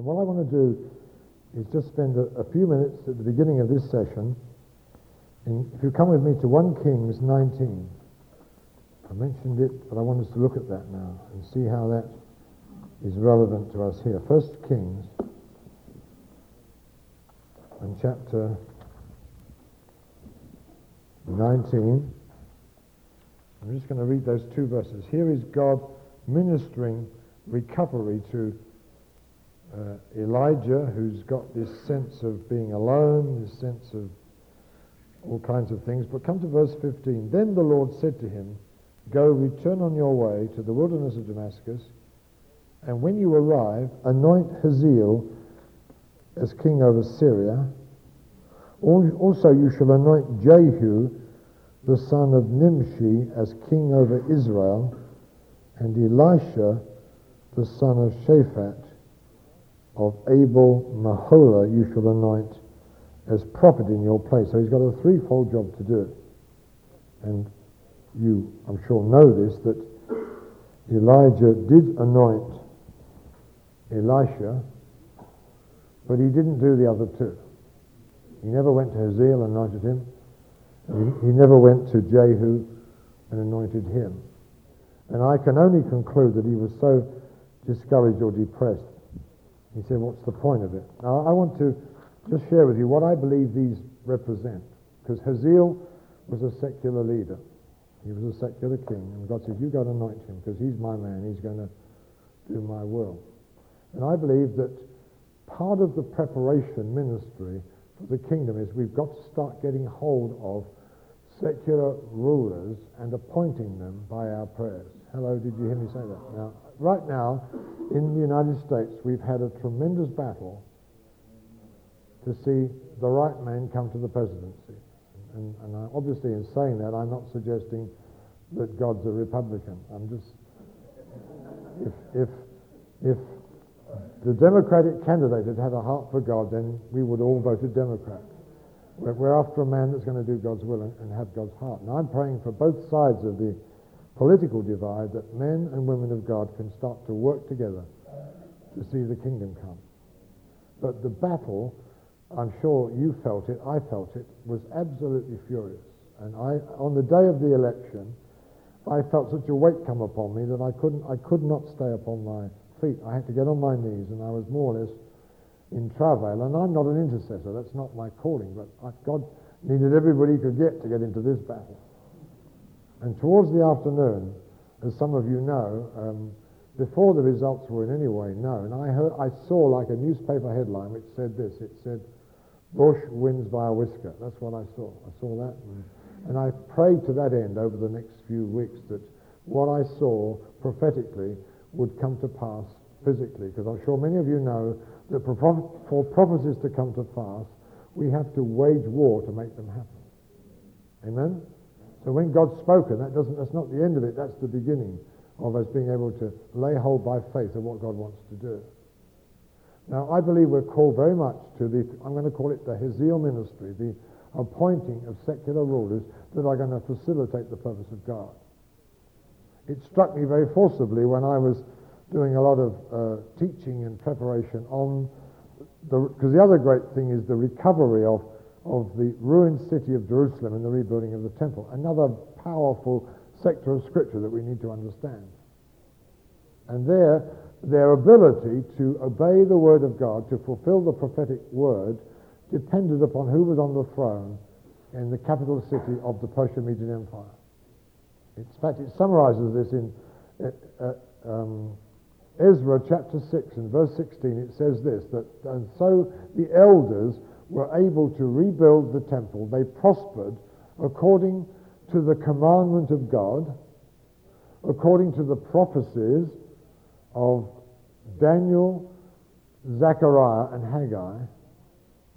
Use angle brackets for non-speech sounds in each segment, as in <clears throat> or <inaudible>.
And what I want to do is just spend a, a few minutes at the beginning of this session. In, if you come with me to 1 Kings 19, I mentioned it, but I want us to look at that now and see how that is relevant to us here. 1 Kings and chapter 19. I'm just going to read those two verses. Here is God ministering recovery to uh, Elijah, who's got this sense of being alone, this sense of all kinds of things. But come to verse 15. Then the Lord said to him, Go, return on your way to the wilderness of Damascus, and when you arrive, anoint Hazael as king over Syria. Also, you shall anoint Jehu, the son of Nimshi, as king over Israel, and Elisha, the son of Shaphat, of Abel Meholah, you shall anoint as prophet in your place. So he's got a threefold job to do. And you, I'm sure, know this, that Elijah did anoint Elisha, but he didn't do the other two. He never went to Hazael and anointed him. He never went to Jehu and anointed him. And I can only conclude that he was so discouraged or depressed. He said, What's the point of it? Now, I want to just share with you what I believe these represent. Because Hazael was a secular leader. He was a secular king. And God said, You got to anoint him because he's my man. He's going to do my will. And I believe that part of the preparation ministry for the kingdom is we've got to start getting hold of secular rulers and appointing them by our prayers. Hello, did you hear me say that? Now, right now, in the United States, we've had a tremendous battle to see the right man come to the presidency. And, and I, obviously, in saying that, I'm not suggesting that God's a Republican. I'm just, if, if, if the Democratic candidate had had a heart for God, then we would all vote a Democrat. We're, after a man that's going to do God's will and, have God's heart. And I'm praying for both sides of the political divide that men and women of God can start to work together to see the kingdom come. But the battle I'm sure you felt it, I felt it, was absolutely furious. And I, on the day of the election, I felt such a weight come upon me that I couldn't, I could not stay upon my feet. I had to get on my knees, and I was more or less in travail. And I'm not an intercessor; that's not my calling. But I, God needed everybody he could get to get into this battle. And towards the afternoon, as some of you know, um, before the results were in any way known, I, heard, I saw like a newspaper headline which said this. It said, Bush wins by a whisker. That's what I saw. I saw that. And I prayed to that end over the next few weeks that what I saw prophetically would come to pass physically. Because I'm sure many of you know that for prophecies to come to pass, we have to wage war to make them happen. Amen? So when God's spoken, that doesn't, that's not the end of it, that's the beginning of us being able to lay hold by faith of what God wants to do. Now, I believe we're called very much to the, I'm going to call it the Hazael ministry, the appointing of secular rulers that are going to facilitate the purpose of God. It struck me very forcibly when I was doing a lot of uh, teaching and preparation on the, because the other great thing is the recovery of, of the ruined city of Jerusalem and the rebuilding of the temple. Another powerful sector of scripture that we need to understand. And there, their ability to obey the word of God, to fulfill the prophetic word, depended upon who was on the throne in the capital city of the Persian-Median Empire. In fact, it summarizes this in uh, uh, um, Ezra chapter 6 and verse 16. It says this, that and so the elders were able to rebuild the temple. They prospered according to the commandment of God, according to the prophecies of Daniel, Zechariah, and Haggai,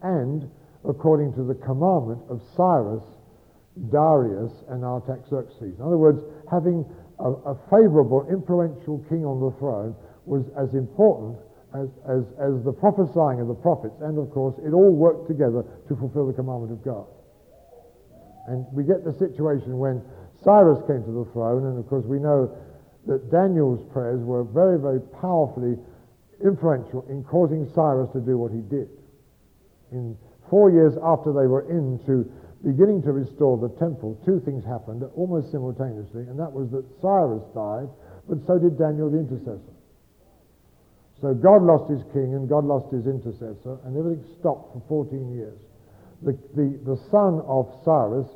and according to the commandment of Cyrus, Darius, and Artaxerxes. In other words, having a, a favorable, influential king on the throne was as important as, as, as the prophesying of the prophets, and of course, it all worked together to fulfill the commandment of God. And we get the situation when Cyrus came to the throne, and of course, we know that Daniel's prayers were very, very powerfully influential in causing Cyrus to do what he did. In four years after they were into beginning to restore the temple, two things happened almost simultaneously, and that was that Cyrus died, but so did Daniel the intercessor. So God lost his king and God lost his intercessor, and everything stopped for 14 years. The, the, the son of Cyrus,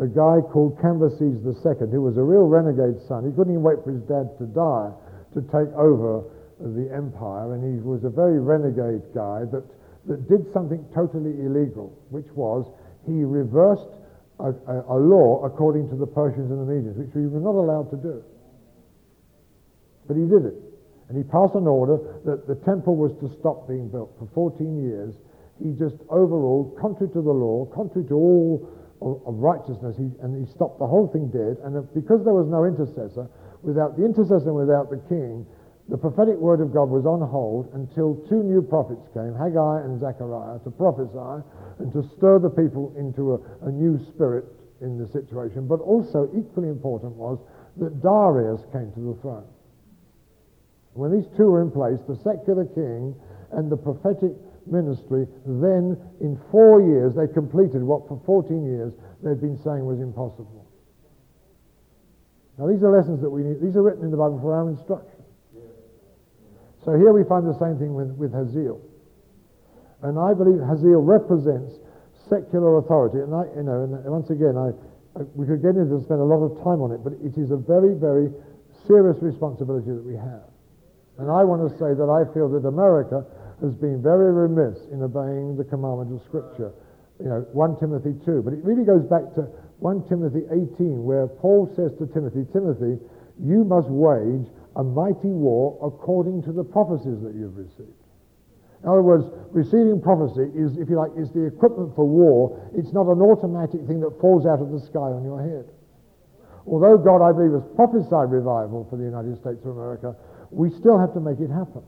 a guy called Cambyses II, who was a real renegade son, he couldn't even wait for his dad to die to take over the empire, and he was a very renegade guy that, that did something totally illegal, which was he reversed a, a, a law according to the Persians and the Medians, which we were not allowed to do. But he did it. And he passed an order that the temple was to stop being built for 14 years. He just overruled, contrary to the law, contrary to all of, of righteousness, he, and he stopped the whole thing dead. And because there was no intercessor, without the intercessor and without the king, the prophetic word of God was on hold until two new prophets came, Haggai and Zechariah, to prophesy and to stir the people into a, a new spirit in the situation. But also, equally important was that Darius came to the throne. When these two were in place, the secular king and the prophetic ministry, then in four years they completed what for 14 years they'd been saying was impossible. Now these are lessons that we need. These are written in the Bible for our instruction. So here we find the same thing with, with Hazael. And I believe Hazael represents secular authority. And I, you know, and once again, I, I, we could get into and spend a lot of time on it, but it is a very, very serious responsibility that we have. And I want to say that I feel that America has been very remiss in obeying the commandment of Scripture. You know, 1 Timothy 2. But it really goes back to 1 Timothy 18, where Paul says to Timothy, Timothy, you must wage a mighty war according to the prophecies that you've received. In other words, receiving prophecy is, if you like, is the equipment for war. It's not an automatic thing that falls out of the sky on your head. Although God, I believe, has prophesied revival for the United States of America, we still have to make it happen.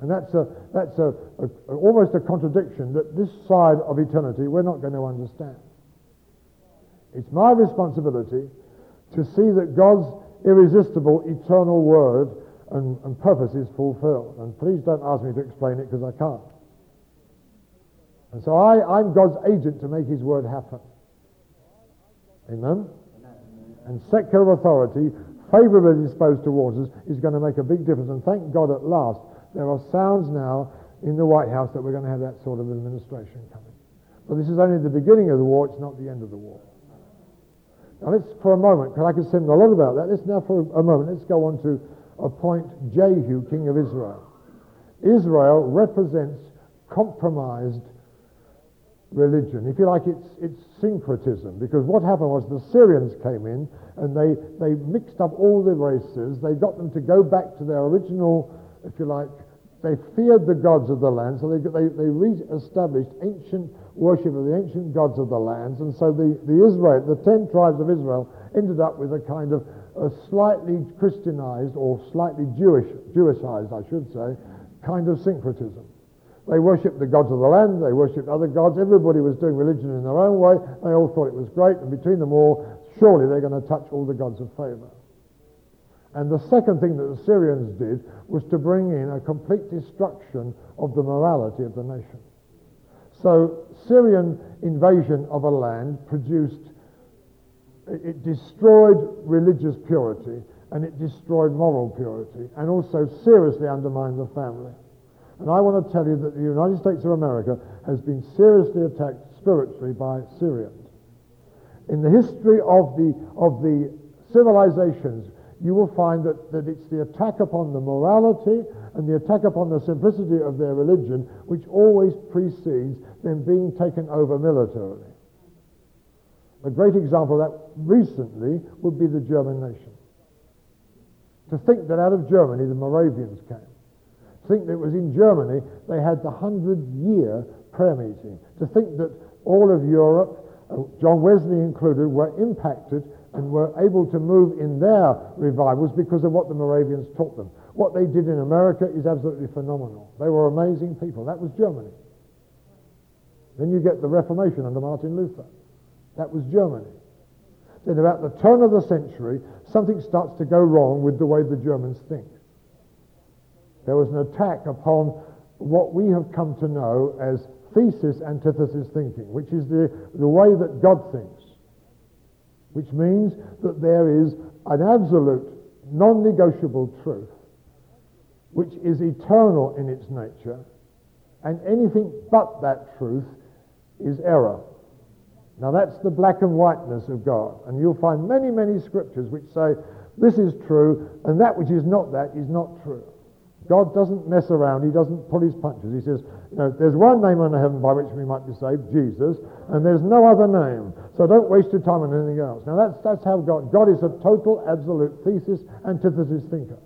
And that's, a, that's a, a, almost a contradiction that this side of eternity we're not going to understand. It's my responsibility to see that God's irresistible eternal word and, and purpose is fulfilled. And please don't ask me to explain it because I can't. And so I, I'm God's agent to make his word happen. Amen? And secular authority, favorably disposed towards us, is going to make a big difference. And thank God at last, there are sounds now in the White House that we're going to have that sort of administration coming. But this is only the beginning of the war, it's not the end of the war. Now let's, for a moment, because I could say a lot about that, let's now for a moment, let's go on to appoint Jehu king of Israel. Israel represents compromised religion. If you like, it's, it's syncretism, because what happened was the Syrians came in and they, they mixed up all the races. They got them to go back to their original, if you like, they feared the gods of the land, so they, they, they re-established ancient worship of the ancient gods of the lands. And so the, the Israel, the ten tribes of Israel ended up with a kind of a slightly Christianized or slightly Jewish, Jewishized, I should say, kind of syncretism. They worshipped the gods of the land, they worshipped other gods. Everybody was doing religion in their own way. They all thought it was great, and between them all, surely they're going to touch all the gods of favor. And the second thing that the Syrians did was to bring in a complete destruction of the morality of the nation. So Syrian invasion of a land produced, it destroyed religious purity and it destroyed moral purity and also seriously undermined the family. And I want to tell you that the United States of America has been seriously attacked spiritually by Syrians. In the history of the, of the civilizations you will find that, that it's the attack upon the morality and the attack upon the simplicity of their religion which always precedes them being taken over militarily. A great example of that recently would be the German nation. To think that out of Germany the Moravians came. To think that it was in Germany they had the hundred year prayer meeting. To think that all of Europe, John Wesley included, were impacted and were able to move in their revivals because of what the Moravians taught them. What they did in America is absolutely phenomenal. They were amazing people. That was Germany. Then you get the Reformation under Martin Luther. That was Germany. Then about the turn of the century, something starts to go wrong with the way the Germans think. There was an attack upon what we have come to know as thesis antithesis thinking, which is the, the way that God thinks, which means that there is an absolute, non negotiable truth, which is eternal in its nature, and anything but that truth is error. Now that's the black and whiteness of God. And you'll find many, many scriptures which say this is true and that which is not that is not true. God doesn't mess around. He doesn't pull his punches. He says, you know, there's one name under heaven by which we might be saved, Jesus, and there's no other name. So don't waste your time on anything else. Now that's, that's how God, God is a total, absolute thesis, antithesis thinker.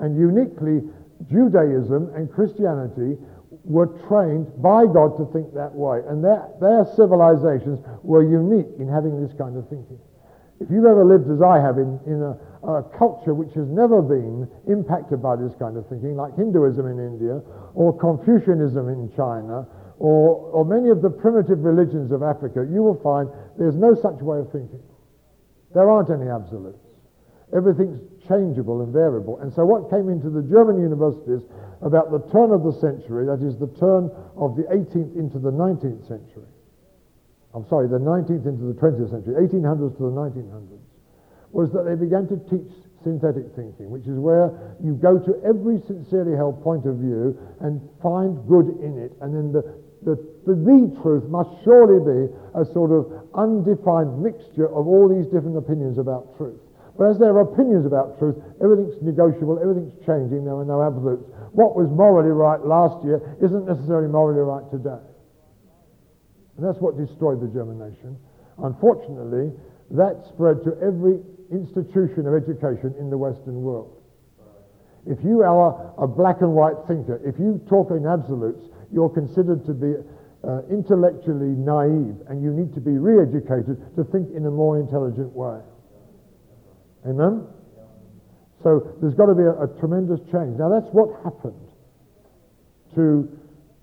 And uniquely, Judaism and Christianity were trained by God to think that way. And their, their civilizations were unique in having this kind of thinking. If you've ever lived as I have in, in a, a, culture which has never been impacted by this kind of thinking, like Hinduism in India, or Confucianism in China, or, or many of the primitive religions of Africa, you will find there's no such way of thinking. There aren't any absolutes. Everything's changeable and variable. And so what came into the German universities about the turn of the century, that is the turn of the 18th into the 19th century. I'm sorry, the 19th into the 20th century, 1800s to the 1900s, was that they began to teach synthetic thinking, which is where you go to every sincerely held point of view and find good in it, and then the, the, the, the truth must surely be a sort of undefined mixture of all these different opinions about truth. But as there are opinions about truth, everything's negotiable, everything's changing, there are no absolutes what was morally right last year isn't necessarily morally right today. And that's what destroyed the German nation. Unfortunately, that spread to every institution of education in the Western world. If you are a black and white thinker, if you talk in absolutes, you're considered to be uh, intellectually naive and you need to be re educated to think in a more intelligent way. Amen? So there's got to be a, a tremendous change. Now that's what happened to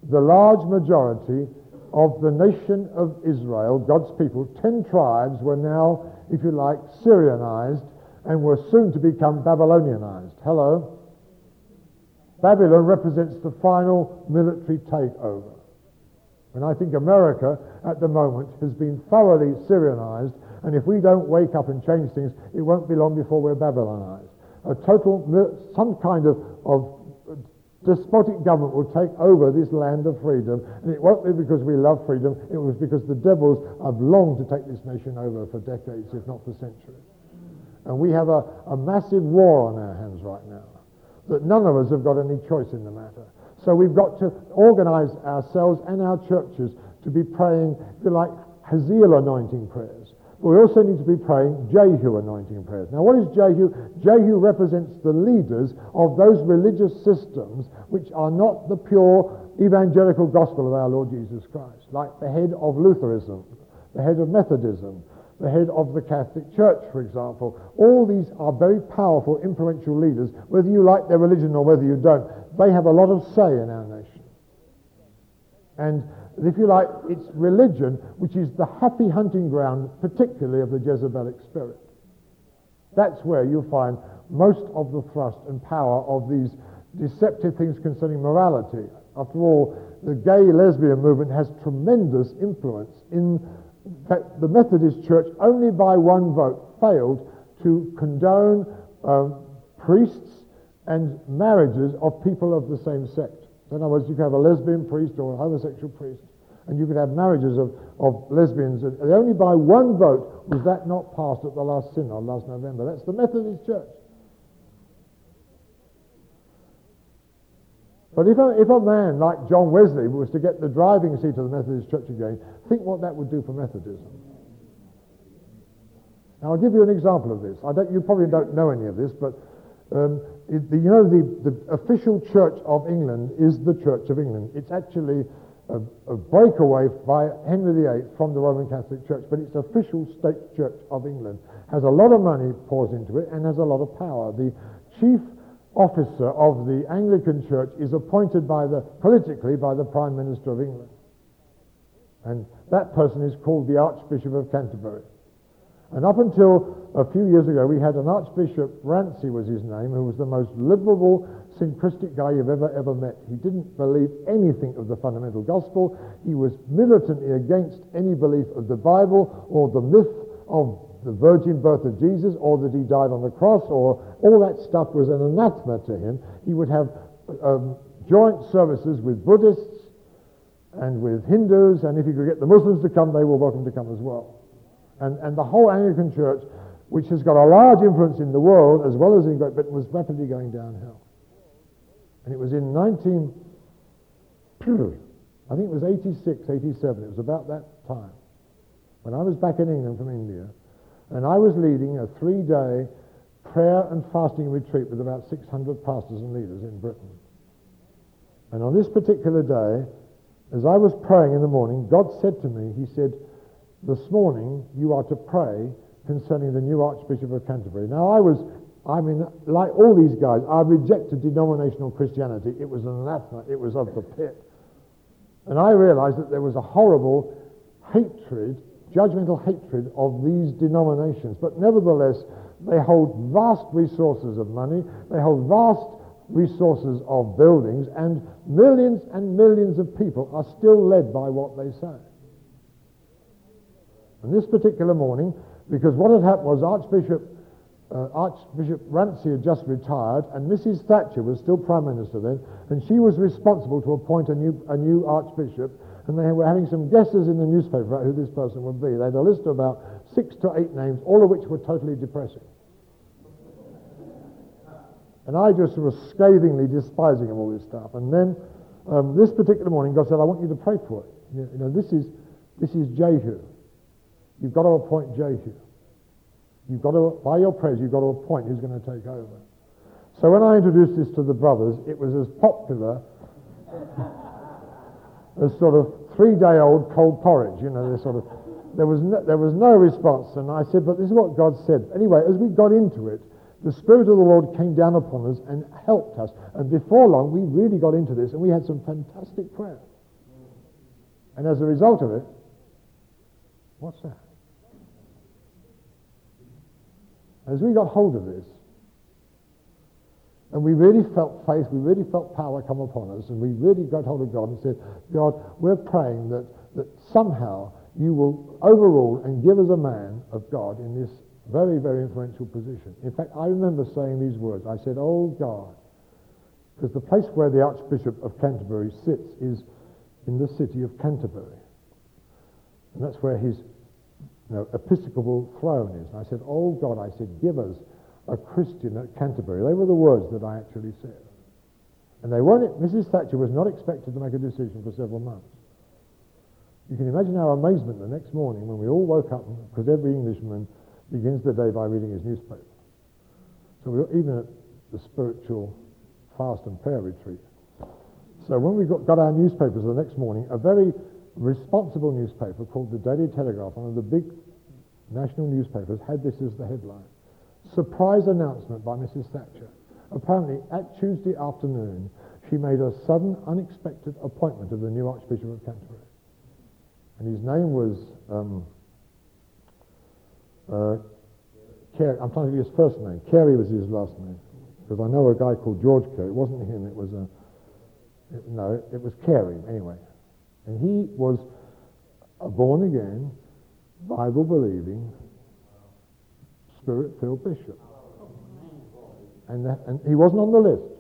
the large majority of the nation of Israel, God's people. Ten tribes were now, if you like, Syrianized and were soon to become Babylonianized. Hello? Babylon represents the final military takeover. And I think America at the moment has been thoroughly Syrianized, and if we don't wake up and change things, it won't be long before we're Babylonized a total, some kind of, of despotic government will take over this land of freedom. And it won't be because we love freedom, it was because the devils have longed to take this nation over for decades, if not for centuries. And we have a, a massive war on our hands right now that none of us have got any choice in the matter. So we've got to organize ourselves and our churches to be praying, if you like, Hazael anointing prayers. We also need to be praying Jehu anointing prayers. Now, what is Jehu? Jehu represents the leaders of those religious systems which are not the pure evangelical gospel of our Lord Jesus Christ, like the head of Lutheranism, the head of Methodism, the head of the Catholic Church, for example. All these are very powerful, influential leaders, whether you like their religion or whether you don't. They have a lot of say in our nation. And if you like, it's religion which is the happy hunting ground, particularly of the Jezebelic spirit. That's where you'll find most of the thrust and power of these deceptive things concerning morality. After all, the gay lesbian movement has tremendous influence in that the Methodist Church only by one vote failed to condone um, priests and marriages of people of the same sect. In other words, you could have a lesbian priest or a homosexual priest, and you could have marriages of, of lesbians. And only by one vote was that not passed at the last synod last November. That's the Methodist Church. But if a, if a man like John Wesley was to get the driving seat of the Methodist Church again, think what that would do for Methodism. Now, I'll give you an example of this. I don't, you probably don't know any of this, but um, it, the, you know, the, the official church of England is the Church of England. It's actually a, a, breakaway by Henry VIII from the Roman Catholic Church, but it's official state church of England. Has a lot of money pours into it and has a lot of power. The chief officer of the Anglican Church is appointed by the, politically by the Prime Minister of England. And that person is called the Archbishop of Canterbury. And up until a few years ago, we had an Archbishop, Runcie was his name, who was the most liberal, syncretic guy you've ever, ever met. He didn't believe anything of the fundamental gospel. He was militantly against any belief of the Bible or the myth of the virgin birth of Jesus or that he died on the cross or all that stuff was an anathema to him. He would have um, joint services with Buddhists and with Hindus, and if he could get the Muslims to come, they were welcome to come as well. And, and the whole Anglican Church, which has got a large influence in the world as well as in Great Britain, was rapidly going downhill. And it was in 19, <clears throat> I think it was 86, 87, it was about that time, when I was back in England from India, and I was leading a three-day prayer and fasting retreat with about 600 pastors and leaders in Britain. And on this particular day, as I was praying in the morning, God said to me, He said, This morning you are to pray concerning the new Archbishop of Canterbury. Now, I was, I mean, like all these guys, I rejected denominational Christianity. It was anathema, it was of the pit. And I realized that there was a horrible hatred, judgmental hatred of these denominations. But nevertheless, they hold vast resources of money, they hold vast resources of buildings, and millions and millions of people are still led by what they say. And this particular morning, because what had happened was Archbishop, uh, Archbishop Runcie had just retired, and Mrs. Thatcher was still Prime Minister then, and she was responsible to appoint a new, a new Archbishop, and they were having some guesses in the newspaper about who this person would be. They had a list of about six to eight names, all of which were totally depressing. And I just was scathingly despising of all this stuff. And then um, this particular morning, God said, I want you to pray for it. You know, this is, this is Jehu. You've got to appoint Jehu. You've got to, by your prayers, you've got to appoint who's going to take over. So when I introduced this to the brothers, it was as popular <laughs> as sort of three-day-old cold porridge. You know, sort of, there was no, there was no response. And I said, but this is what God said. Anyway, as we got into it, the Spirit of the Lord came down upon us and helped us. And before long, we really got into this and we had some fantastic prayer. And as a result of it, what's that? As we got hold of this, and we really felt faith, we really felt power come upon us, and we really got hold of God and said, God, we're praying that, that somehow you will overrule and give us a man of God in this very, very influential position. In fact, I remember saying these words. I said, Oh God, because the place where the Archbishop of Canterbury sits is in the city of Canterbury. And that's where his you know, episcopal throne is. And I said, Oh God, I said, give us a Christian at Canterbury. They were the words that I actually said. And they weren't, Mrs. Thatcher was not expected to make a decision for several months. You can imagine our amazement the next morning when we all woke up, because every Englishman begins the day by reading his newspaper. So we were even at the spiritual fast and prayer retreat. So when we got, got our newspapers the next morning, a very responsible newspaper called the Daily Telegraph, one of the big national newspapers, had this as the headline. Surprise announcement by Mrs. Thatcher. Apparently, at Tuesday afternoon, she made a sudden, unexpected appointment of the new Archbishop of Canterbury. And his name was um, uh, Carey, I'm trying to get his first name. Carey was his last name. Because I know a guy called George Carey. It wasn't him, it was a. It, no, it was Carey, anyway. And he was a born again, Bible believing, spirit filled bishop. And, and he wasn't on the list.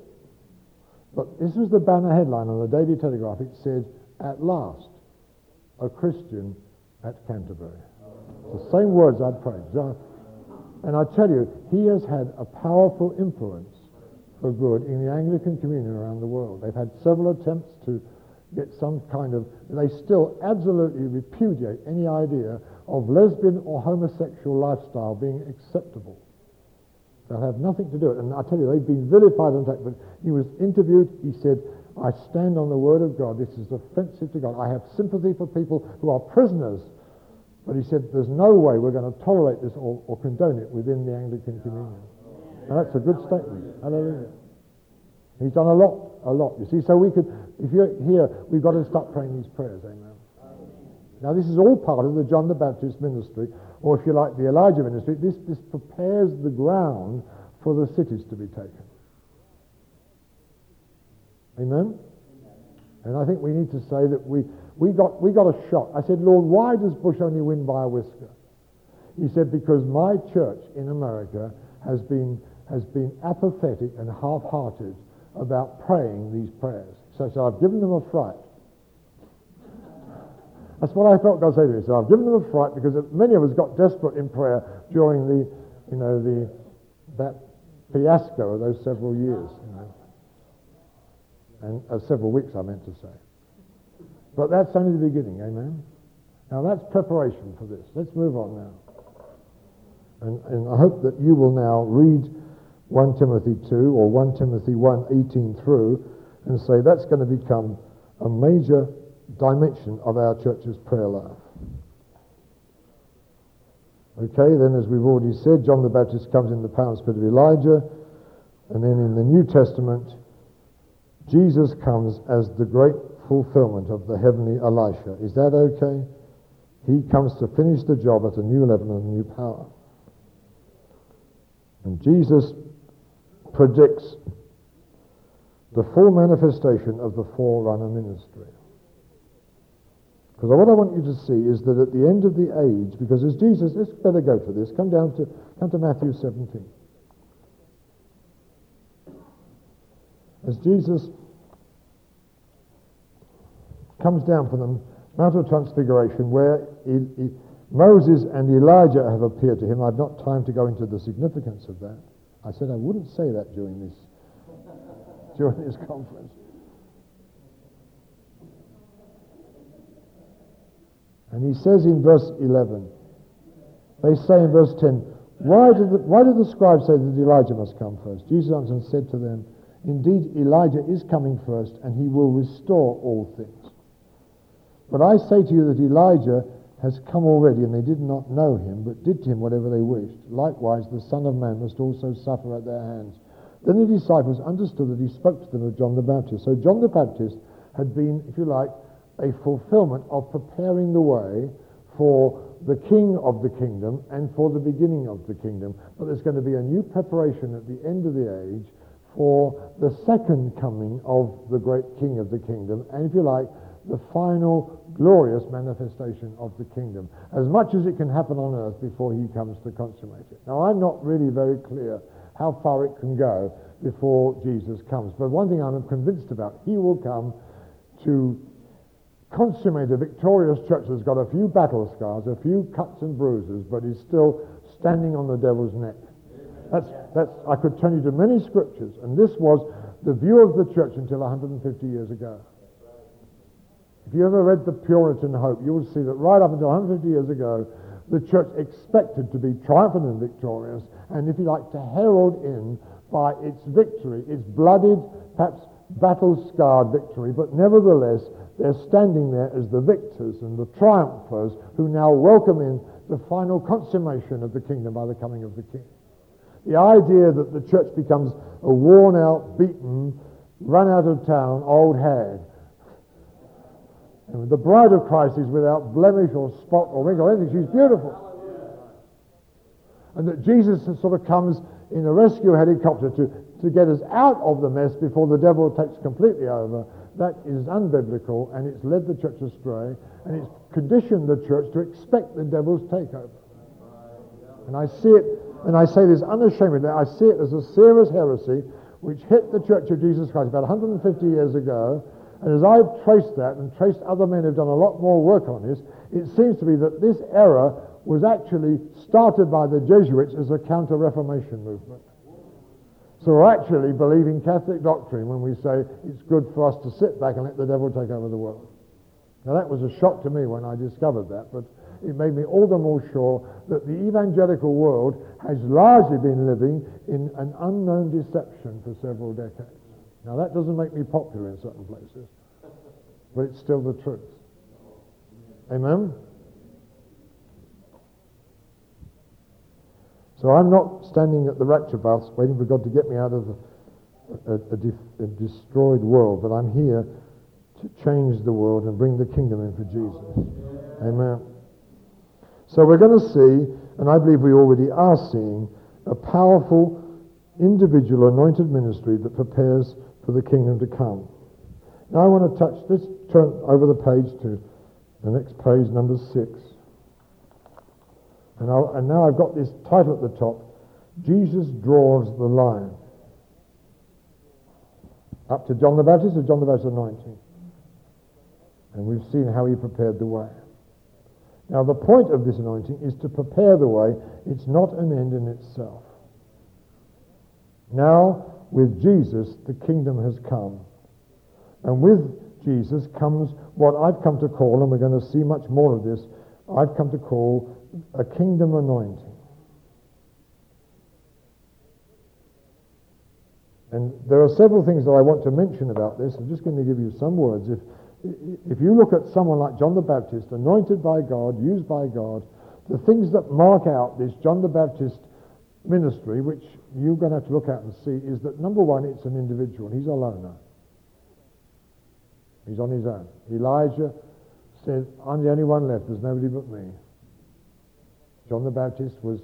But this was the banner headline on the Daily Telegraph. It said, At last, a Christian at Canterbury. The same words I'd prayed. And I tell you, he has had a powerful influence for good in the Anglican communion around the world. They've had several attempts to get some kind of, they still absolutely repudiate any idea of lesbian or homosexual lifestyle being acceptable. They'll have nothing to do with it. And I tell you, they've been vilified and attacked. But he was interviewed. He said, I stand on the word of God. This is offensive to God. I have sympathy for people who are prisoners but he said, there's no way we're going to tolerate this or, or condone it within the Anglican communion. And that's a good statement. Hallelujah. He's done a lot, a lot. You see, so we could, if you're here, we've got to start praying these prayers. Amen. Now, this is all part of the John the Baptist ministry, or if you like, the Elijah ministry. This, this prepares the ground for the cities to be taken. Amen? And I think we need to say that we, we, got, we got a shock. I said, Lord, why does Bush only win by a whisker? He said, because my church in America has been, has been apathetic and half-hearted about praying these prayers. So, I've given them a fright. That's what I felt God say to me. So I've given them a fright because many of us got desperate in prayer during the, you know, the, that fiasco of those several years, you know. And uh, several weeks, I meant to say. But that's only the beginning, amen? Now that's preparation for this. Let's move on now. And, and I hope that you will now read 1 Timothy 2 or 1 Timothy 1, 18 through, and say that's going to become a major dimension of our church's prayer life. Okay, then as we've already said, John the Baptist comes in the power and spirit of Elijah, and then in the New Testament, Jesus comes as the great fulfillment of the heavenly Elisha. Is that okay? He comes to finish the job at a new level and a new power. And Jesus predicts the full manifestation of the forerunner ministry. Because what I want you to see is that at the end of the age, because as Jesus, let's better go for this, come down to, come to Matthew 17. As Jesus comes down from the Mount of Transfiguration, where he, he, Moses and Elijah have appeared to him. I've not time to go into the significance of that. I said I wouldn't say that during this during this conference. And he says in verse 11, they say in verse 10, why did, the, why did the scribes say that Elijah must come first? Jesus answered and said to them, Indeed, Elijah is coming first, and he will restore all things. But I say to you that Elijah has come already, and they did not know him, but did to him whatever they wished. Likewise, the Son of Man must also suffer at their hands. Then the disciples understood that he spoke to them of John the Baptist. So John the Baptist had been, if you like, a fulfillment of preparing the way for the king of the kingdom and for the beginning of the kingdom. But there's going to be a new preparation at the end of the age for the second coming of the great king of the kingdom. And if you like, the final glorious manifestation of the kingdom, as much as it can happen on earth before he comes to consummate it. Now, I'm not really very clear how far it can go before Jesus comes, but one thing I'm convinced about, he will come to consummate a victorious church that's got a few battle scars, a few cuts and bruises, but is still standing on the devil's neck. That's, that's, I could turn you to many scriptures, and this was the view of the church until 150 years ago. If you ever read the Puritan Hope, you will see that right up until 150 years ago, the church expected to be triumphant and victorious, and if you like, to herald in by its victory, its blooded, perhaps battle-scarred victory, but nevertheless, they're standing there as the victors and the triumphers who now welcome in the final consummation of the kingdom by the coming of the king. The idea that the church becomes a worn-out, beaten, run out of town old hag the bride of Christ is without blemish or spot or wrinkle or anything. She's beautiful. And that Jesus sort of comes in a rescue helicopter to, to get us out of the mess before the devil takes completely over. That is unbiblical and it's led the church astray and it's conditioned the church to expect the devil's takeover. And I see it, and I say this unashamedly, I see it as a serious heresy which hit the church of Jesus Christ about 150 years ago and as I've traced that and traced other men who've done a lot more work on this, it seems to be that this error was actually started by the Jesuits as a counter-Reformation movement. So we're actually believing Catholic doctrine when we say it's good for us to sit back and let the devil take over the world. Now that was a shock to me when I discovered that, but it made me all the more sure that the evangelical world has largely been living in an unknown deception for several decades. Now, that doesn't make me popular in certain places, but it's still the truth. Amen? So I'm not standing at the rapture bus waiting for God to get me out of a, a, a, a destroyed world, but I'm here to change the world and bring the kingdom in for Jesus. Amen. So we're going to see, and I believe we already are seeing, a powerful individual anointed ministry that prepares for the kingdom to come. Now I want to touch, let's turn over the page to the next page, number six. And, and now I've got this title at the top Jesus draws the line. Up to John the Baptist or John the Baptist anointing. And we've seen how he prepared the way. Now, the point of this anointing is to prepare the way. It's not an end in itself. Now, with Jesus, the kingdom has come. And with Jesus comes what I've come to call, and we're going to see much more of this, I've come to call a kingdom anointing. And there are several things that I want to mention about this. I'm just going to give you some words. If, if you look at someone like John the Baptist, anointed by God, used by God, the things that mark out this John the Baptist ministry, which you're going to have to look at and see, is that number one, it's an individual. He's a loner. He's on his own. Elijah said, I'm the only one left. There's nobody but me. John the Baptist was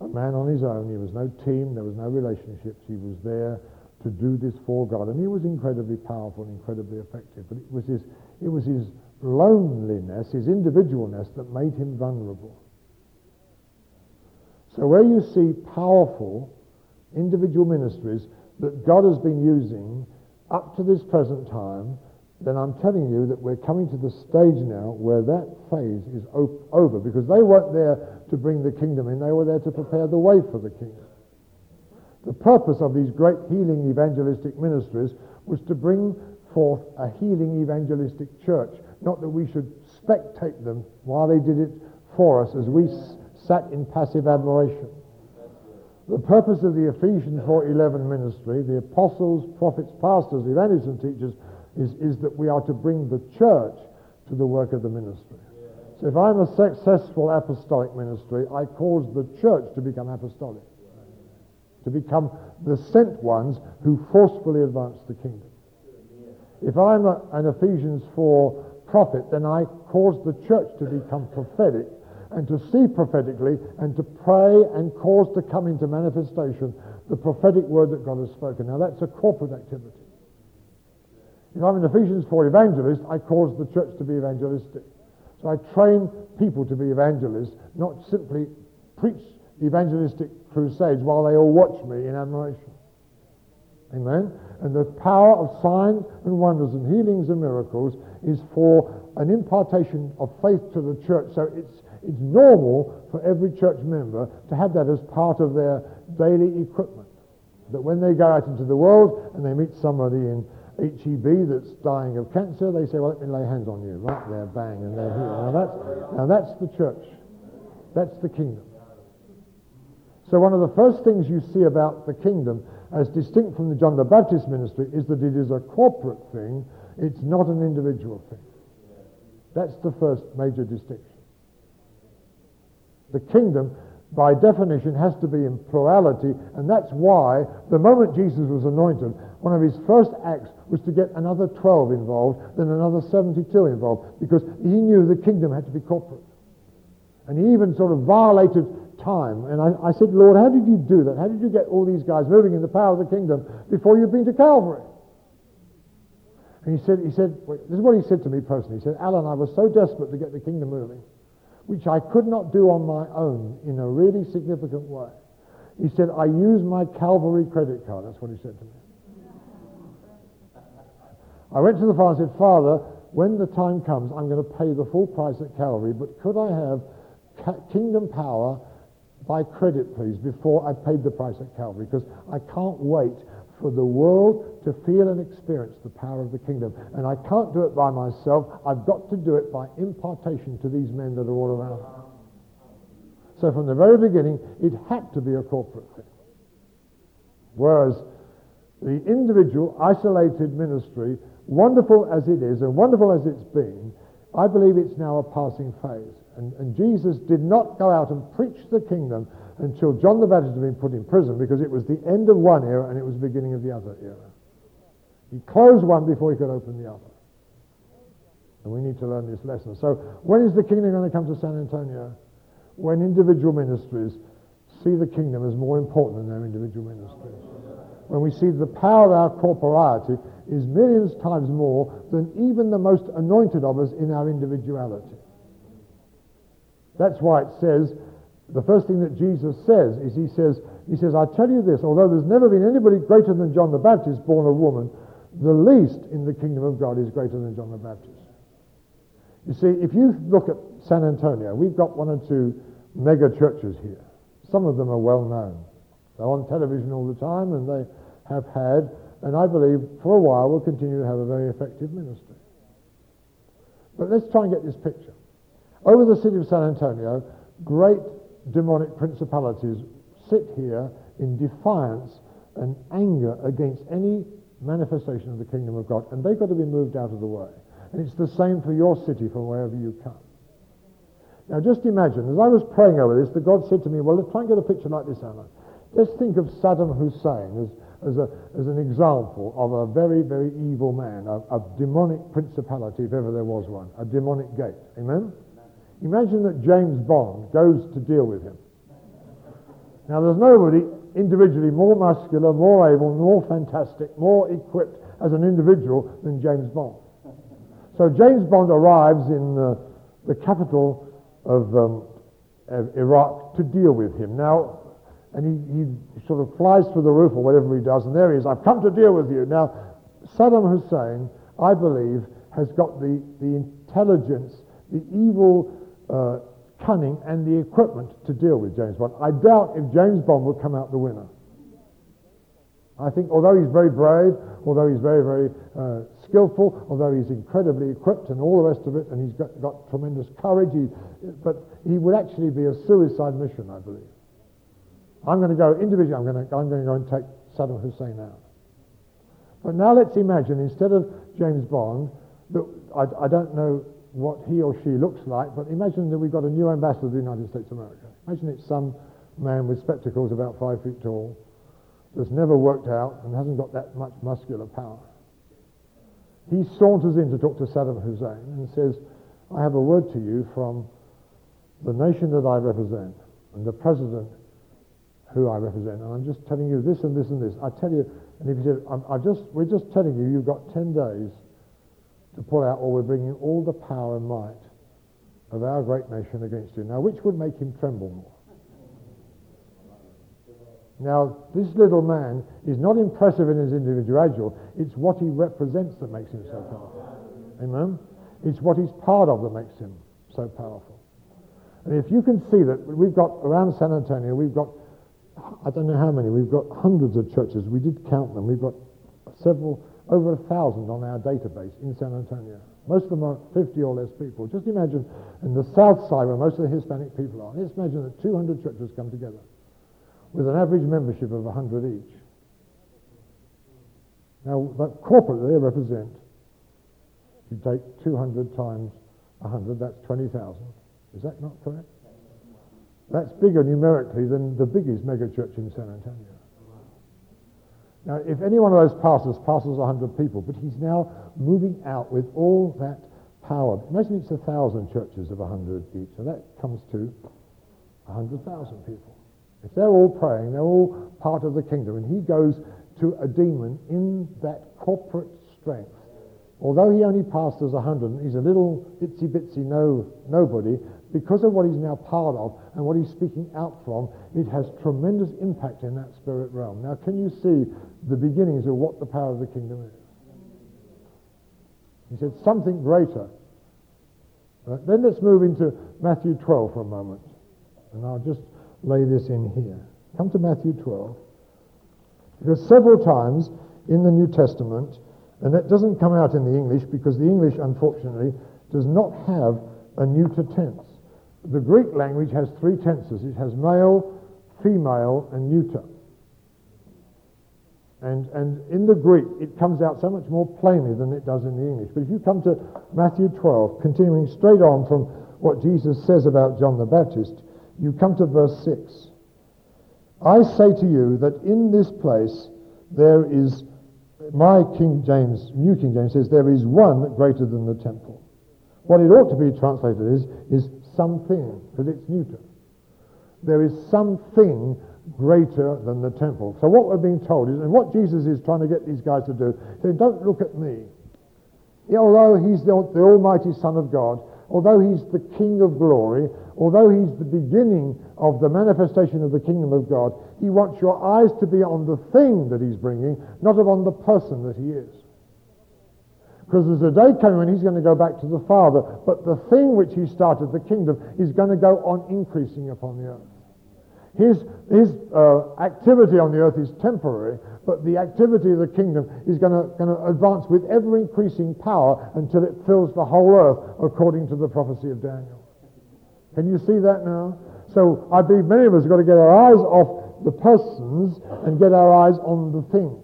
a man on his own. He was no team. There was no relationships. He was there to do this for God. And he was incredibly powerful and incredibly effective. But it was his, it was his loneliness, his individualness that made him vulnerable. So where you see powerful individual ministries that God has been using up to this present time, then I'm telling you that we're coming to the stage now where that phase is op- over because they weren't there to bring the kingdom in, they were there to prepare the way for the kingdom. The purpose of these great healing evangelistic ministries was to bring forth a healing evangelistic church, not that we should spectate them while they did it for us as we s- sat in passive admiration. The purpose of the Ephesians 4:11 ministry, the apostles, prophets, pastors, evangelists, and teachers, is, is that we are to bring the church to the work of the ministry. So if I'm a successful apostolic ministry, I cause the church to become apostolic, to become the sent ones who forcefully advance the kingdom. If I'm a, an Ephesians 4 prophet, then I cause the church to become prophetic and to see prophetically and to pray and cause to come into manifestation the prophetic word that God has spoken. Now that's a corporate activity. If I'm an Ephesians 4 evangelist, I cause the church to be evangelistic. So I train people to be evangelists, not simply preach evangelistic crusades while they all watch me in admiration. Amen? And the power of signs and wonders and healings and miracles is for an impartation of faith to the church. So it's, it's normal for every church member to have that as part of their daily equipment. That when they go out into the world and they meet somebody in HEB that's dying of cancer, they say, well, let me lay hands on you. Right there, bang, and they're healed. Now that's, now that's the church. That's the kingdom. So one of the first things you see about the kingdom, as distinct from the John the Baptist ministry, is that it is a corporate thing. It's not an individual thing. That's the first major distinction. The kingdom by definition, has to be in plurality, and that's why the moment Jesus was anointed, one of his first acts was to get another 12 involved, then another 72 involved, because he knew the kingdom had to be corporate. And he even sort of violated time. And I, I said, Lord, how did you do that? How did you get all these guys moving in the power of the kingdom before you've been to Calvary? And he said, he said, this is what he said to me personally. He said, Alan, I was so desperate to get the kingdom moving which I could not do on my own in a really significant way. He said, I use my Calvary credit card. That's what he said to me. I went to the father and said, Father, when the time comes, I'm going to pay the full price at Calvary, but could I have kingdom power by credit, please, before I paid the price at Calvary? Because I can't wait for the world to feel and experience the power of the kingdom. And I can't do it by myself. I've got to do it by impartation to these men that are all around. So from the very beginning, it had to be a corporate thing. Whereas the individual, isolated ministry, wonderful as it is and wonderful as it's been, I believe it's now a passing phase. And, and Jesus did not go out and preach the kingdom until John the Baptist had been put in prison because it was the end of one era and it was the beginning of the other era. He closed one before he could open the other. And we need to learn this lesson. So when is the kingdom going to come to San Antonio? When individual ministries see the kingdom as more important than their individual ministries. when we see the power of our corporeity is millions times more than even the most anointed of us in our individuality. That's why it says, the first thing that Jesus says is he says, he says, I tell you this, although there's never been anybody greater than John the Baptist born of woman, the least in the kingdom of God is greater than John the Baptist. You see, if you look at San Antonio, we've got one or two mega churches here. Some of them are well known. They're on television all the time and they have had, and I believe for a while will continue to have a very effective ministry. But let's try and get this picture. Over the city of San Antonio, great demonic principalities sit here in defiance and anger against any manifestation of the kingdom of God, and they've got to be moved out of the way. And it's the same for your city from wherever you come. Now just imagine, as I was praying over this, the God said to me, well, let's try and get a picture like this, Anna. Just think of Saddam Hussein as, as, a, as an example of a very, very evil man, a demonic principality, if ever there was one, a demonic gate. Amen? Imagine that James Bond goes to deal with him. Now, there's nobody individually more muscular, more able, more fantastic, more equipped as an individual than James Bond. So James Bond arrives in uh, the capital of, um, of, Iraq to deal with him. Now, and he, he sort of flies through the roof or whatever he does, and there he is. I've come to deal with you. Now, Saddam Hussein, I believe, has got the, the intelligence, the evil uh, cunning and the equipment to deal with James Bond. I doubt if James Bond would come out the winner. I think although he's very brave, although he's very, very uh, skillful, although he's incredibly equipped and all the rest of it, and he's got, got tremendous courage, he, but he would actually be a suicide mission, I believe. I'm going to go individually, I'm going to, I'm going to go and take Saddam Hussein out. But now let's imagine, instead of James Bond, that I, I don't know what he or she looks like, but imagine that we've got a new ambassador of the United States of America. Imagine it's some man with spectacles about five feet tall that's never worked out and hasn't got that much muscular power. He saunters in to talk to Saddam Hussein and says, I have a word to you from the nation that I represent and the president who I represent, and I'm just telling you this and this and this. I tell you, and if you said, I just, we're just telling you, you've got 10 days to pull out, or we're bringing all the power and might of our great nation against you. Now, which would make him tremble more? Now, this little man is not impressive in his individuality. It's what he represents that makes him so powerful. Amen? It's what he's part of that makes him so powerful. And if you can see that we've got around San Antonio, we've got, I don't know how many, we've got hundreds of churches. We did count them. We've got several over a thousand on our database in San Antonio. Most of them are 50 or less people. Just imagine in the south side where most of the Hispanic people are. Just imagine that 200 churches come together with an average membership of 100 each. Now, but corporately they represent, if you take 200 times 100, that's 20,000. Is that not correct? That's bigger numerically than the biggest megachurch in San Antonio. Now, if any one of those pastors passes 100 people, but he's now moving out with all that power. Imagine it's a thousand churches of 100 each, so that comes to 100,000 people. If they're all praying, they're all part of the kingdom, and he goes to a demon in that corporate strength. Although he only pastors 100, he's a little itsy bitsy no, nobody, because of what he's now part of and what he's speaking out from, it has tremendous impact in that spirit realm. Now, can you see the beginnings of what the power of the kingdom is? He said something greater. Right? Then let's move into Matthew 12 for a moment. And I'll just lay this in here. Come to Matthew 12. Because several times in the New Testament, and that doesn't come out in the English because the English, unfortunately, does not have a neuter tense. The Greek language has three tenses. It has male, female, and neuter. And, and in the Greek, it comes out so much more plainly than it does in the English. But if you come to Matthew 12, continuing straight on from what Jesus says about John the Baptist, you come to verse 6. I say to you that in this place there is, my King James, New King James says, there is one greater than the temple. What it ought to be translated is, is something, because it's neuter. There is something greater than the temple. So what we're being told is, and what Jesus is trying to get these guys to do, don't look at me. Although he's the, the Almighty Son of God, although he's the King of glory, although he's the beginning of the manifestation of the kingdom of God, he wants your eyes to be on the thing that he's bringing, not upon the person that he is. Because there's a day coming when he's going to go back to the Father, but the thing which he started, the kingdom, is going to go on increasing upon the earth. His, his uh, activity on the earth is temporary, but the activity of the kingdom is going to advance with ever increasing power until it fills the whole earth, according to the prophecy of Daniel. Can you see that now? So I believe many of us have got to get our eyes off the persons and get our eyes on the thing.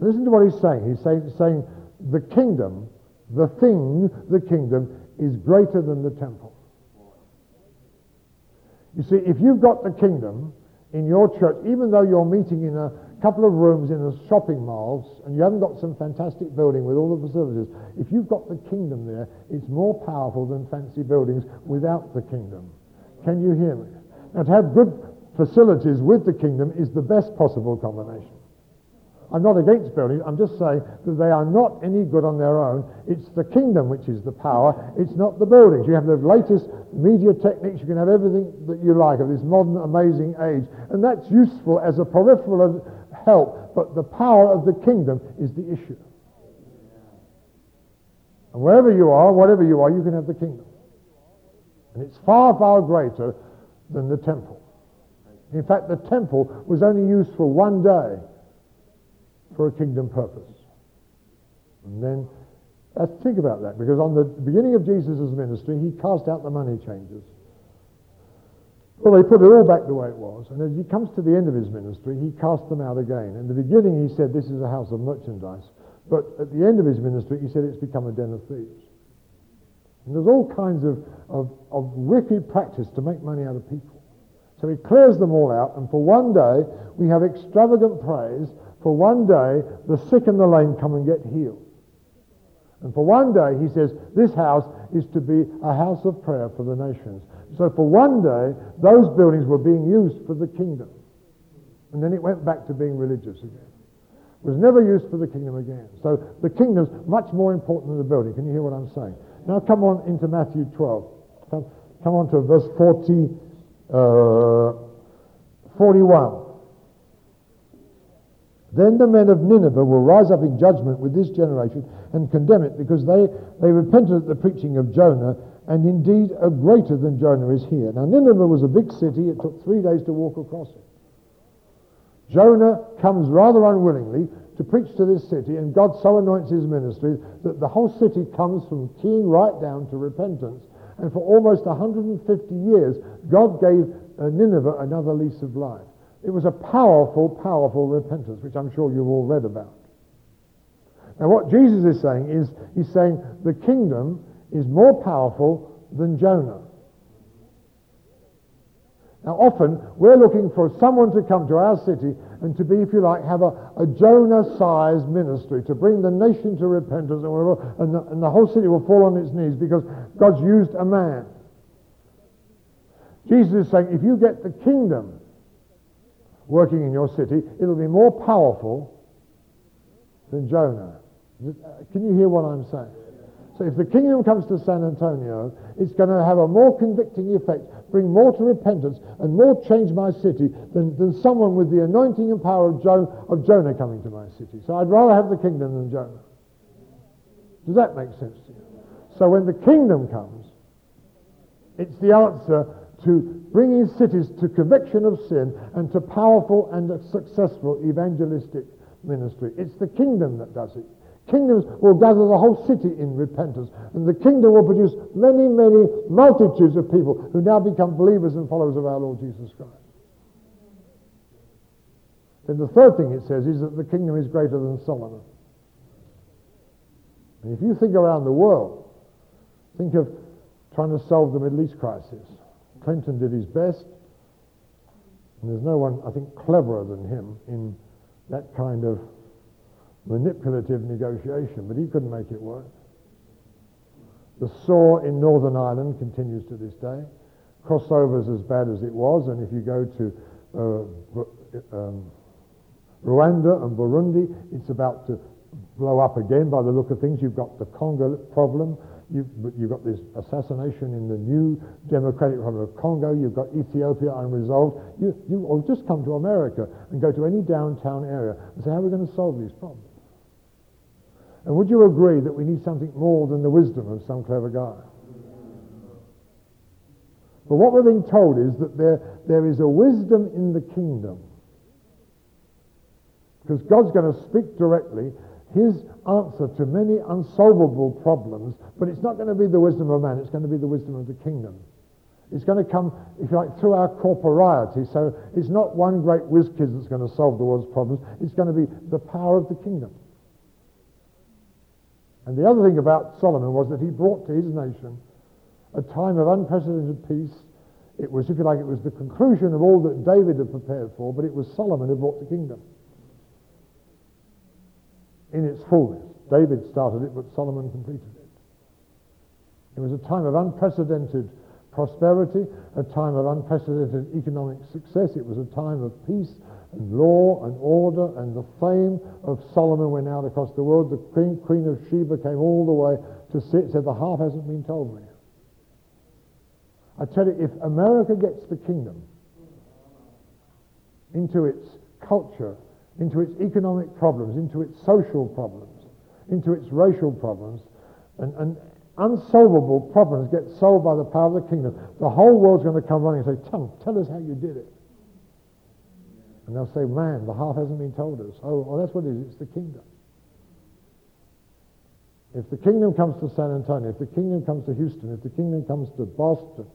Listen to what he's saying. He's saying, saying the kingdom, the thing, the kingdom, is greater than the temple. You see, if you've got the kingdom in your church, even though you're meeting in a couple of rooms in a shopping mall and you haven't got some fantastic building with all the facilities, if you've got the kingdom there, it's more powerful than fancy buildings without the kingdom. Can you hear me? Now, to have good facilities with the kingdom is the best possible combination. I'm not against buildings. I'm just saying that they are not any good on their own. It's the kingdom which is the power. It's not the buildings. You have the latest media techniques. You can have everything that you like of this modern, amazing age. And that's useful as a peripheral help. But the power of the kingdom is the issue. And wherever you are, whatever you are, you can have the kingdom. And it's far, far greater than the temple. In fact, the temple was only used for one day for a kingdom purpose. And then let's think about that, because on the beginning of Jesus' ministry, he cast out the money changers. Well, they put it all back the way it was. And as he comes to the end of his ministry, he cast them out again. In the beginning, he said, This is a house of merchandise. But at the end of his ministry, he said, It's become a den of thieves. And there's all kinds of, of, of wicked practice to make money out of people. So he clears them all out, and for one day, we have extravagant praise for one day, the sick and the lame come and get healed. And for one day, he says, this house is to be a house of prayer for the nations. So for one day, those buildings were being used for the kingdom. And then it went back to being religious again. It was never used for the kingdom again. So the kingdom's much more important than the building. Can you hear what I'm saying? Now come on into Matthew 12. Come, come on to verse 40, uh, 41. Then the men of Nineveh will rise up in judgment with this generation and condemn it because they, they repented at the preaching of Jonah, and indeed a greater than Jonah is here. Now, Nineveh was a big city. It took three days to walk across it. Jonah comes rather unwillingly to preach to this city, and God so anoints his ministry that the whole city comes from keying right down to repentance. And for almost 150 years, God gave uh, Nineveh another lease of life. It was a powerful, powerful repentance, which I'm sure you've all read about. Now, what Jesus is saying is, he's saying the kingdom is more powerful than Jonah. Now, often we're looking for someone to come to our city and to be, if you like, have a, a Jonah-sized ministry to bring the nation to repentance, and, and, the, and the whole city will fall on its knees because God's used a man. Jesus is saying, if you get the kingdom, working in your city, it'll be more powerful than Jonah. Uh, can you hear what I'm saying? So if the kingdom comes to San Antonio, it's going to have a more convicting effect, bring more to repentance, and more change my city than, than someone with the anointing and power of, jo- of Jonah coming to my city. So I'd rather have the kingdom than Jonah. Does that make sense to you? So when the kingdom comes, it's the answer to bringing cities to conviction of sin and to powerful and successful evangelistic ministry. It's the kingdom that does it. Kingdoms will gather the whole city in repentance, and the kingdom will produce many, many multitudes of people who now become believers and followers of our Lord Jesus Christ. Then the third thing it says is that the kingdom is greater than Solomon. And if you think around the world, think of trying to solve the Middle East crisis. Clinton did his best, and there's no one, I think, cleverer than him in that kind of manipulative negotiation, but he couldn't make it work. The SAW in Northern Ireland continues to this day. Kosovo's as bad as it was, and if you go to uh, um, Rwanda and Burundi, it's about to blow up again by the look of things. You've got the Congo problem. You've, you've got this assassination in the new Democratic Republic of Congo. You've got Ethiopia unresolved. You, you or just come to America and go to any downtown area and say, how are we going to solve these problems? And would you agree that we need something more than the wisdom of some clever guy? But what we're being told is that there, there is a wisdom in the kingdom. Because God's going to speak directly his answer to many unsolvable problems, but it's not going to be the wisdom of man, it's going to be the wisdom of the kingdom. It's going to come, if you like, through our corporeity. So it's not one great whiz kid that's going to solve the world's problems. It's going to be the power of the kingdom. And the other thing about Solomon was that he brought to his nation a time of unprecedented peace. It was, if you like, it was the conclusion of all that David had prepared for, but it was Solomon who brought the kingdom in its fullness. David started it, but Solomon completed it. It was a time of unprecedented prosperity, a time of unprecedented economic success. It was a time of peace and law and order, and the fame of Solomon went out across the world. The queen, queen of Sheba came all the way to sit, said, The half hasn't been told me. I tell you, if America gets the kingdom into its culture, into its economic problems, into its social problems, into its racial problems, and, and unsolvable problems get solved by the power of the kingdom, the whole world's going to come running and say, tell, tell us how you did it. And they'll say, man, the half hasn't been told us. Oh, well, that's what it is. It's the kingdom. If the kingdom comes to San Antonio, if the kingdom comes to Houston, if the kingdom comes to Boston,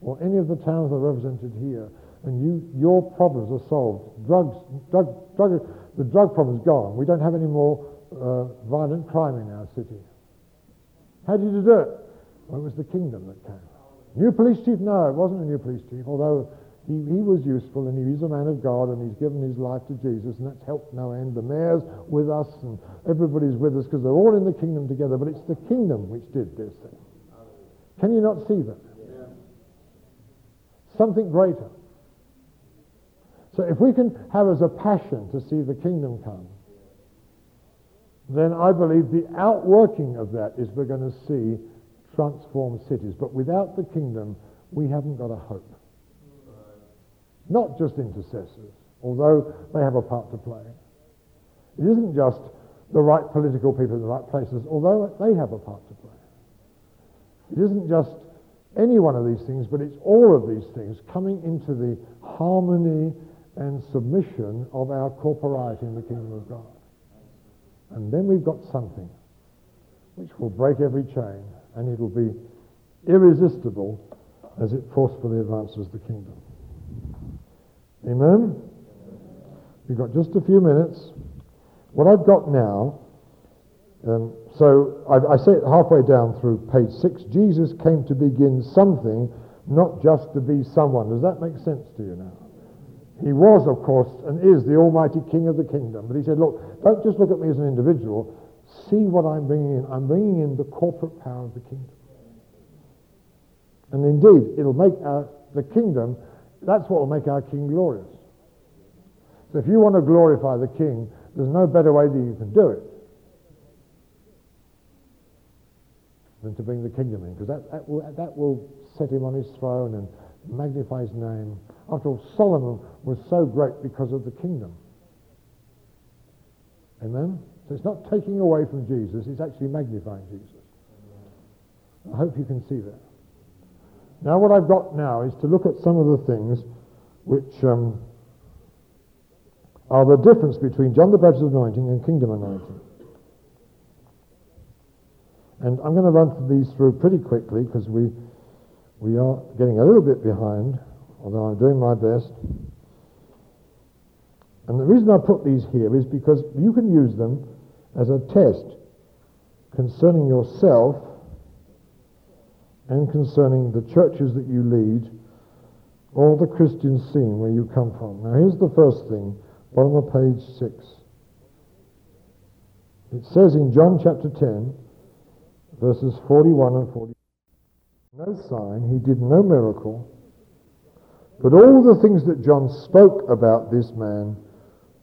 or any of the towns that are represented here, and you, your problems are solved. Drugs, drug, drug, the drug problem's gone. We don't have any more uh, violent crime in our city. How did you do it? Well, it was the kingdom that came. New police chief? No, it wasn't a new police chief, although he, he was useful and he is a man of God and he's given his life to Jesus and that's helped no end. The mayor's with us and everybody's with us because they're all in the kingdom together, but it's the kingdom which did this thing. Can you not see that? Yeah. Something greater. So if we can have as a passion to see the kingdom come, then I believe the outworking of that is we're going to see transformed cities. But without the kingdom, we haven't got a hope. Not just intercessors, although they have a part to play. It isn't just the right political people in the right places, although they have a part to play. It isn't just any one of these things, but it's all of these things coming into the harmony and submission of our corporate in the kingdom of God. And then we've got something which will break every chain and it'll be irresistible as it forcefully advances the kingdom. Amen? We've got just a few minutes. What I've got now, um, so I, I say it halfway down through page six Jesus came to begin something, not just to be someone. Does that make sense to you now? He was, of course, and is the Almighty King of the kingdom. But he said, look, don't just look at me as an individual. See what I'm bringing in. I'm bringing in the corporate power of the kingdom. And indeed, it'll make our, the kingdom, that's what will make our king glorious. So if you want to glorify the king, there's no better way that you can do it than to bring the kingdom in, because that, that, will, that will set him on his throne and magnify his name. After all, Solomon was so great because of the kingdom. Amen? So it's not taking away from Jesus, it's actually magnifying Jesus. I hope you can see that. Now, what I've got now is to look at some of the things which um, are the difference between John the Baptist's anointing and kingdom anointing. And I'm going to run through these through pretty quickly because we, we are getting a little bit behind although I'm doing my best. And the reason I put these here is because you can use them as a test concerning yourself and concerning the churches that you lead or the Christian scene where you come from. Now here's the first thing, bottom of page 6. It says in John chapter 10, verses 41 and 42, no sign, he did no miracle, But all the things that John spoke about this man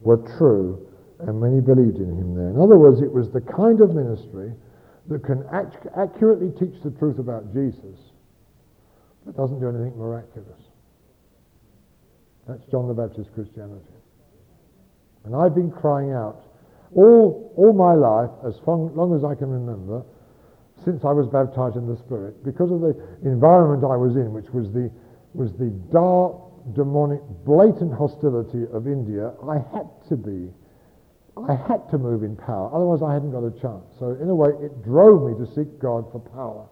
were true, and many believed in him there. In other words, it was the kind of ministry that can ac- accurately teach the truth about Jesus, but doesn't do anything miraculous. That's John the Baptist Christianity. And I've been crying out all, all my life, as long as I can remember, since I was baptized in the Spirit, because of the environment I was in, which was the, was the dark, demonic, blatant hostility of India, I had to be, I had to move in power. Otherwise, I hadn't got a chance. So, in a way, it drove me to seek God for power.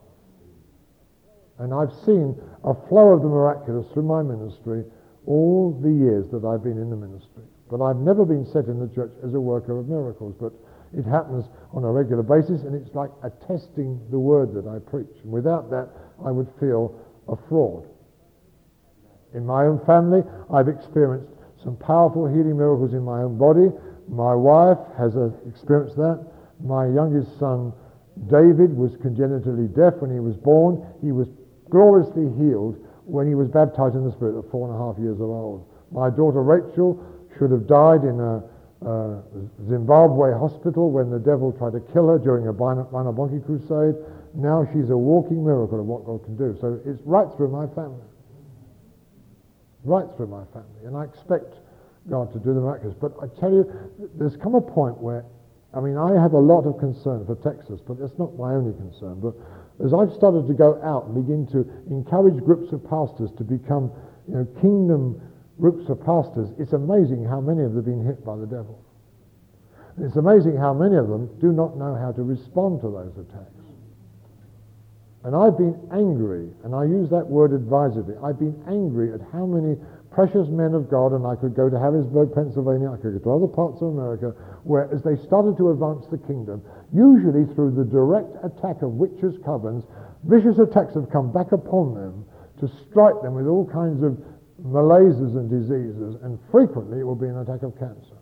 And I've seen a flow of the miraculous through my ministry all the years that I've been in the ministry. But I've never been set in the church as a worker of miracles. But it happens on a regular basis, and it's like attesting the word that I preach. And without that, I would feel a fraud. In my own family, I've experienced some powerful healing miracles in my own body. My wife has uh, experienced that. My youngest son, David, was congenitally deaf when he was born. He was gloriously healed when he was baptized in the Spirit at four and a half years of old. My daughter Rachel should have died in a, a Zimbabwe hospital when the devil tried to kill her during a Bonnke crusade. Now she's a walking miracle of what God can do. So it's right through my family. Right through my family. And I expect God to do the miraculous. But I tell you, there's come a point where, I mean, I have a lot of concern for Texas, but that's not my only concern. But as I've started to go out and begin to encourage groups of pastors to become you know, kingdom groups of pastors, it's amazing how many of them have been hit by the devil. It's amazing how many of them do not know how to respond to those attacks. And I've been angry, and I use that word advisedly, I've been angry at how many precious men of God, and I could go to Harrisburg, Pennsylvania, I could go to other parts of America, where as they started to advance the kingdom, usually through the direct attack of witches' covens, vicious attacks have come back upon them to strike them with all kinds of malaises and diseases, and frequently it will be an attack of cancer.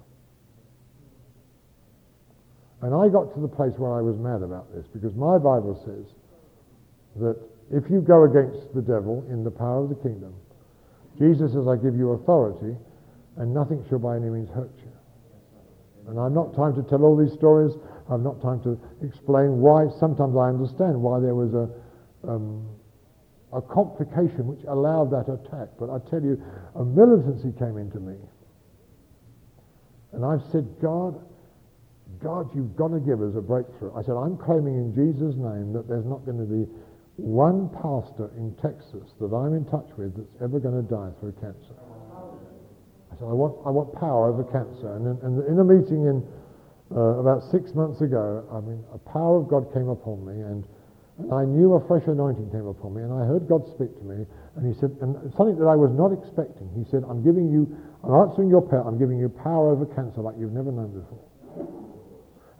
And I got to the place where I was mad about this, because my Bible says that if you go against the devil in the power of the kingdom, Jesus says, I give you authority, and nothing shall by any means hurt you. And I've not time to tell all these stories. I've not time to explain why. Sometimes I understand why there was a, um, a complication which allowed that attack. But I tell you, a militancy came into me. And I've said, God, God, you've got to give us a breakthrough. I said, I'm claiming in Jesus' name that there's not going to be one pastor in Texas that I'm in touch with that's ever going to die through cancer. I said, I want, I want power over cancer. And in, and in a meeting in uh, about six months ago, I mean, a power of God came upon me, and, and I knew a fresh anointing came upon me, and I heard God speak to me, and He said, and something that I was not expecting. He said, I'm giving you, I'm answering your prayer, I'm giving you power over cancer like you've never known before.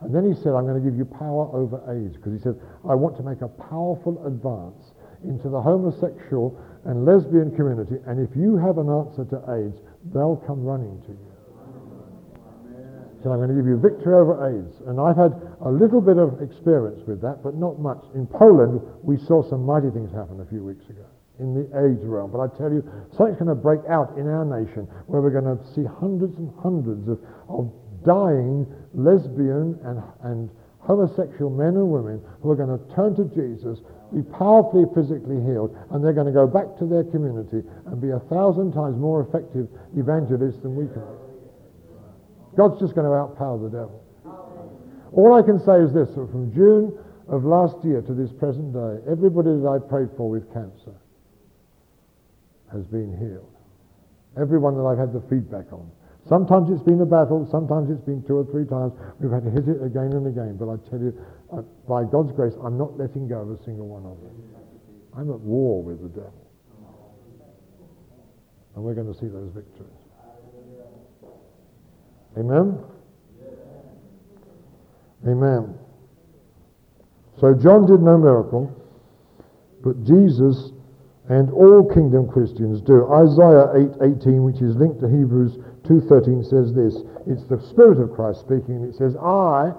And then he said, I'm going to give you power over AIDS, because he said, I want to make a powerful advance into the homosexual and lesbian community, and if you have an answer to AIDS, they'll come running to you. Said, I'm going to give you victory over AIDS. And I've had a little bit of experience with that, but not much. In Poland, we saw some mighty things happen a few weeks ago in the AIDS realm. But I tell you, something's going to break out in our nation where we're going to see hundreds and hundreds of, of dying lesbian and, and homosexual men and women who are going to turn to Jesus, be powerfully physically healed, and they're going to go back to their community and be a thousand times more effective evangelists than we can be. God's just going to outpower the devil. All I can say is this, from June of last year to this present day, everybody that I prayed for with cancer has been healed. Everyone that I've had the feedback on Sometimes it's been a battle, sometimes it's been two or three times. We've had to hit it again and again. But I tell you, uh, by God's grace, I'm not letting go of a single one of them. I'm at war with the devil. And we're going to see those victories. Amen? Amen. So John did no miracle, but Jesus and all kingdom Christians do. Isaiah 8:18, which is linked to Hebrews 2.13 says this, it's the Spirit of Christ speaking, it says, I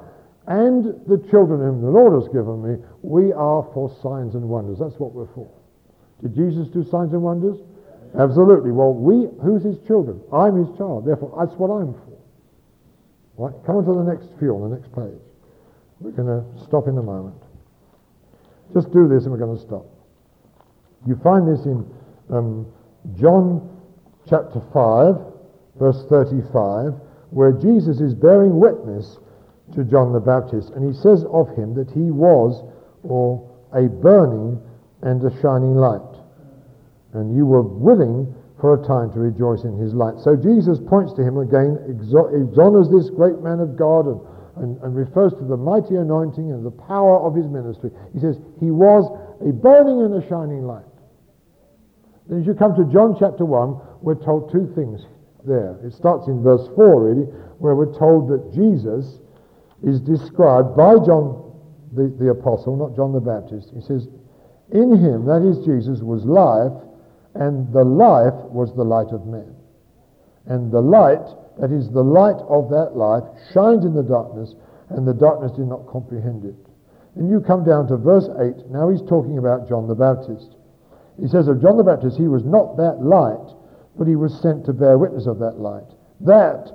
and the children whom the Lord has given me, we are for signs and wonders. That's what we're for. Did Jesus do signs and wonders? Absolutely. Well, we, who's his children? I'm his child. Therefore, that's what I'm for. Right? Come on to the next few on the next page. We're going to stop in a moment. Just do this and we're going to stop. You find this in um, John chapter 5, verse 35, where Jesus is bearing witness to John the Baptist, and he says of him that he was, or a burning and a shining light. And you were willing for a time to rejoice in his light. So Jesus points to him again, exoners this great man of God, and, and, and refers to the mighty anointing and the power of his ministry. He says, He was a burning and a shining light. Then as you come to John chapter 1, we're told two things there. It starts in verse 4, really, where we're told that Jesus is described by John the, the apostle, not John the Baptist. He says, In him, that is Jesus, was life, and the life was the light of men. And the light, that is the light of that life, shines in the darkness, and the darkness did not comprehend it. And you come down to verse 8. Now he's talking about John the Baptist. He says of John the Baptist, he was not that light, but he was sent to bear witness of that light. That,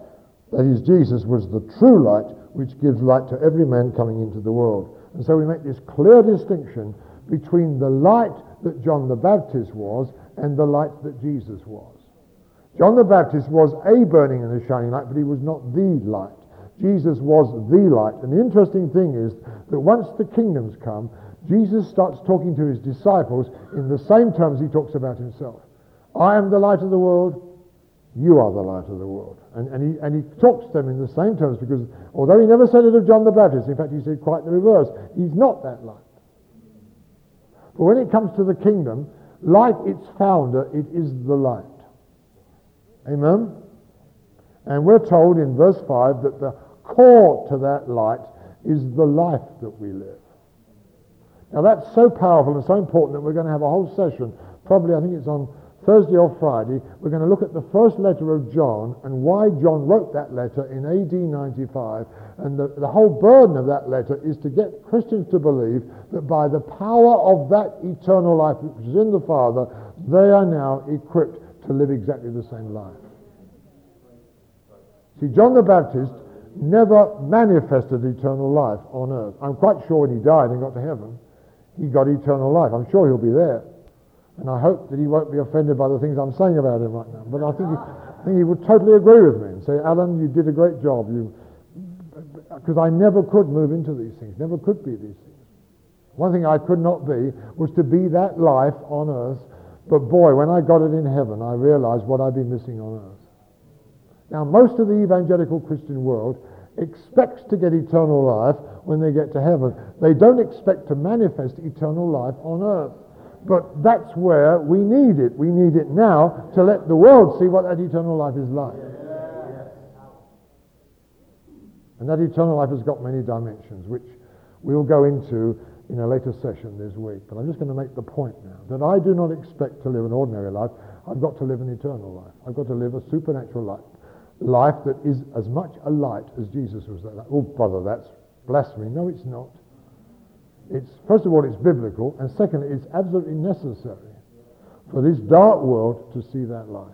that is Jesus, was the true light, which gives light to every man coming into the world. And so we make this clear distinction between the light that John the Baptist was and the light that Jesus was. John the Baptist was a burning and a shining light, but he was not the light. Jesus was the light. And the interesting thing is that once the kingdoms come, Jesus starts talking to his disciples in the same terms he talks about himself. I am the light of the world. You are the light of the world. And, and, he, and he talks to them in the same terms because although he never said it of John the Baptist, in fact, he said quite the reverse. He's not that light. But when it comes to the kingdom, like its founder, it is the light. Amen? And we're told in verse 5 that the core to that light is the life that we live. Now that's so powerful and so important that we're going to have a whole session, probably I think it's on Thursday or Friday, we're going to look at the first letter of John and why John wrote that letter in AD 95. And the, the whole burden of that letter is to get Christians to believe that by the power of that eternal life which is in the Father, they are now equipped to live exactly the same life. See, John the Baptist never manifested eternal life on earth. I'm quite sure when he died and got to heaven, he got eternal life. I'm sure he'll be there. And I hope that he won't be offended by the things I'm saying about him right now. But I think he, I think he would totally agree with me and say, Alan, you did a great job. Because I never could move into these things, never could be these things. One thing I could not be was to be that life on earth. But boy, when I got it in heaven, I realized what I'd been missing on earth. Now, most of the evangelical Christian world expects to get eternal life when they get to heaven. They don't expect to manifest eternal life on earth. But that's where we need it. We need it now to let the world see what that eternal life is like. And that eternal life has got many dimensions, which we'll go into in a later session this week. But I'm just going to make the point now that I do not expect to live an ordinary life. I've got to live an eternal life. I've got to live a supernatural life. Life that is as much a light as Jesus was that. Oh, brother, that's blasphemy. No, it's not. It's, first of all, it's biblical, and secondly, it's absolutely necessary for this dark world to see that light.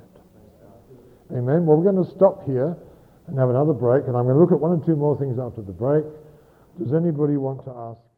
Amen. Well, we're going to stop here and have another break, and I'm going to look at one or two more things after the break. Does anybody want to ask?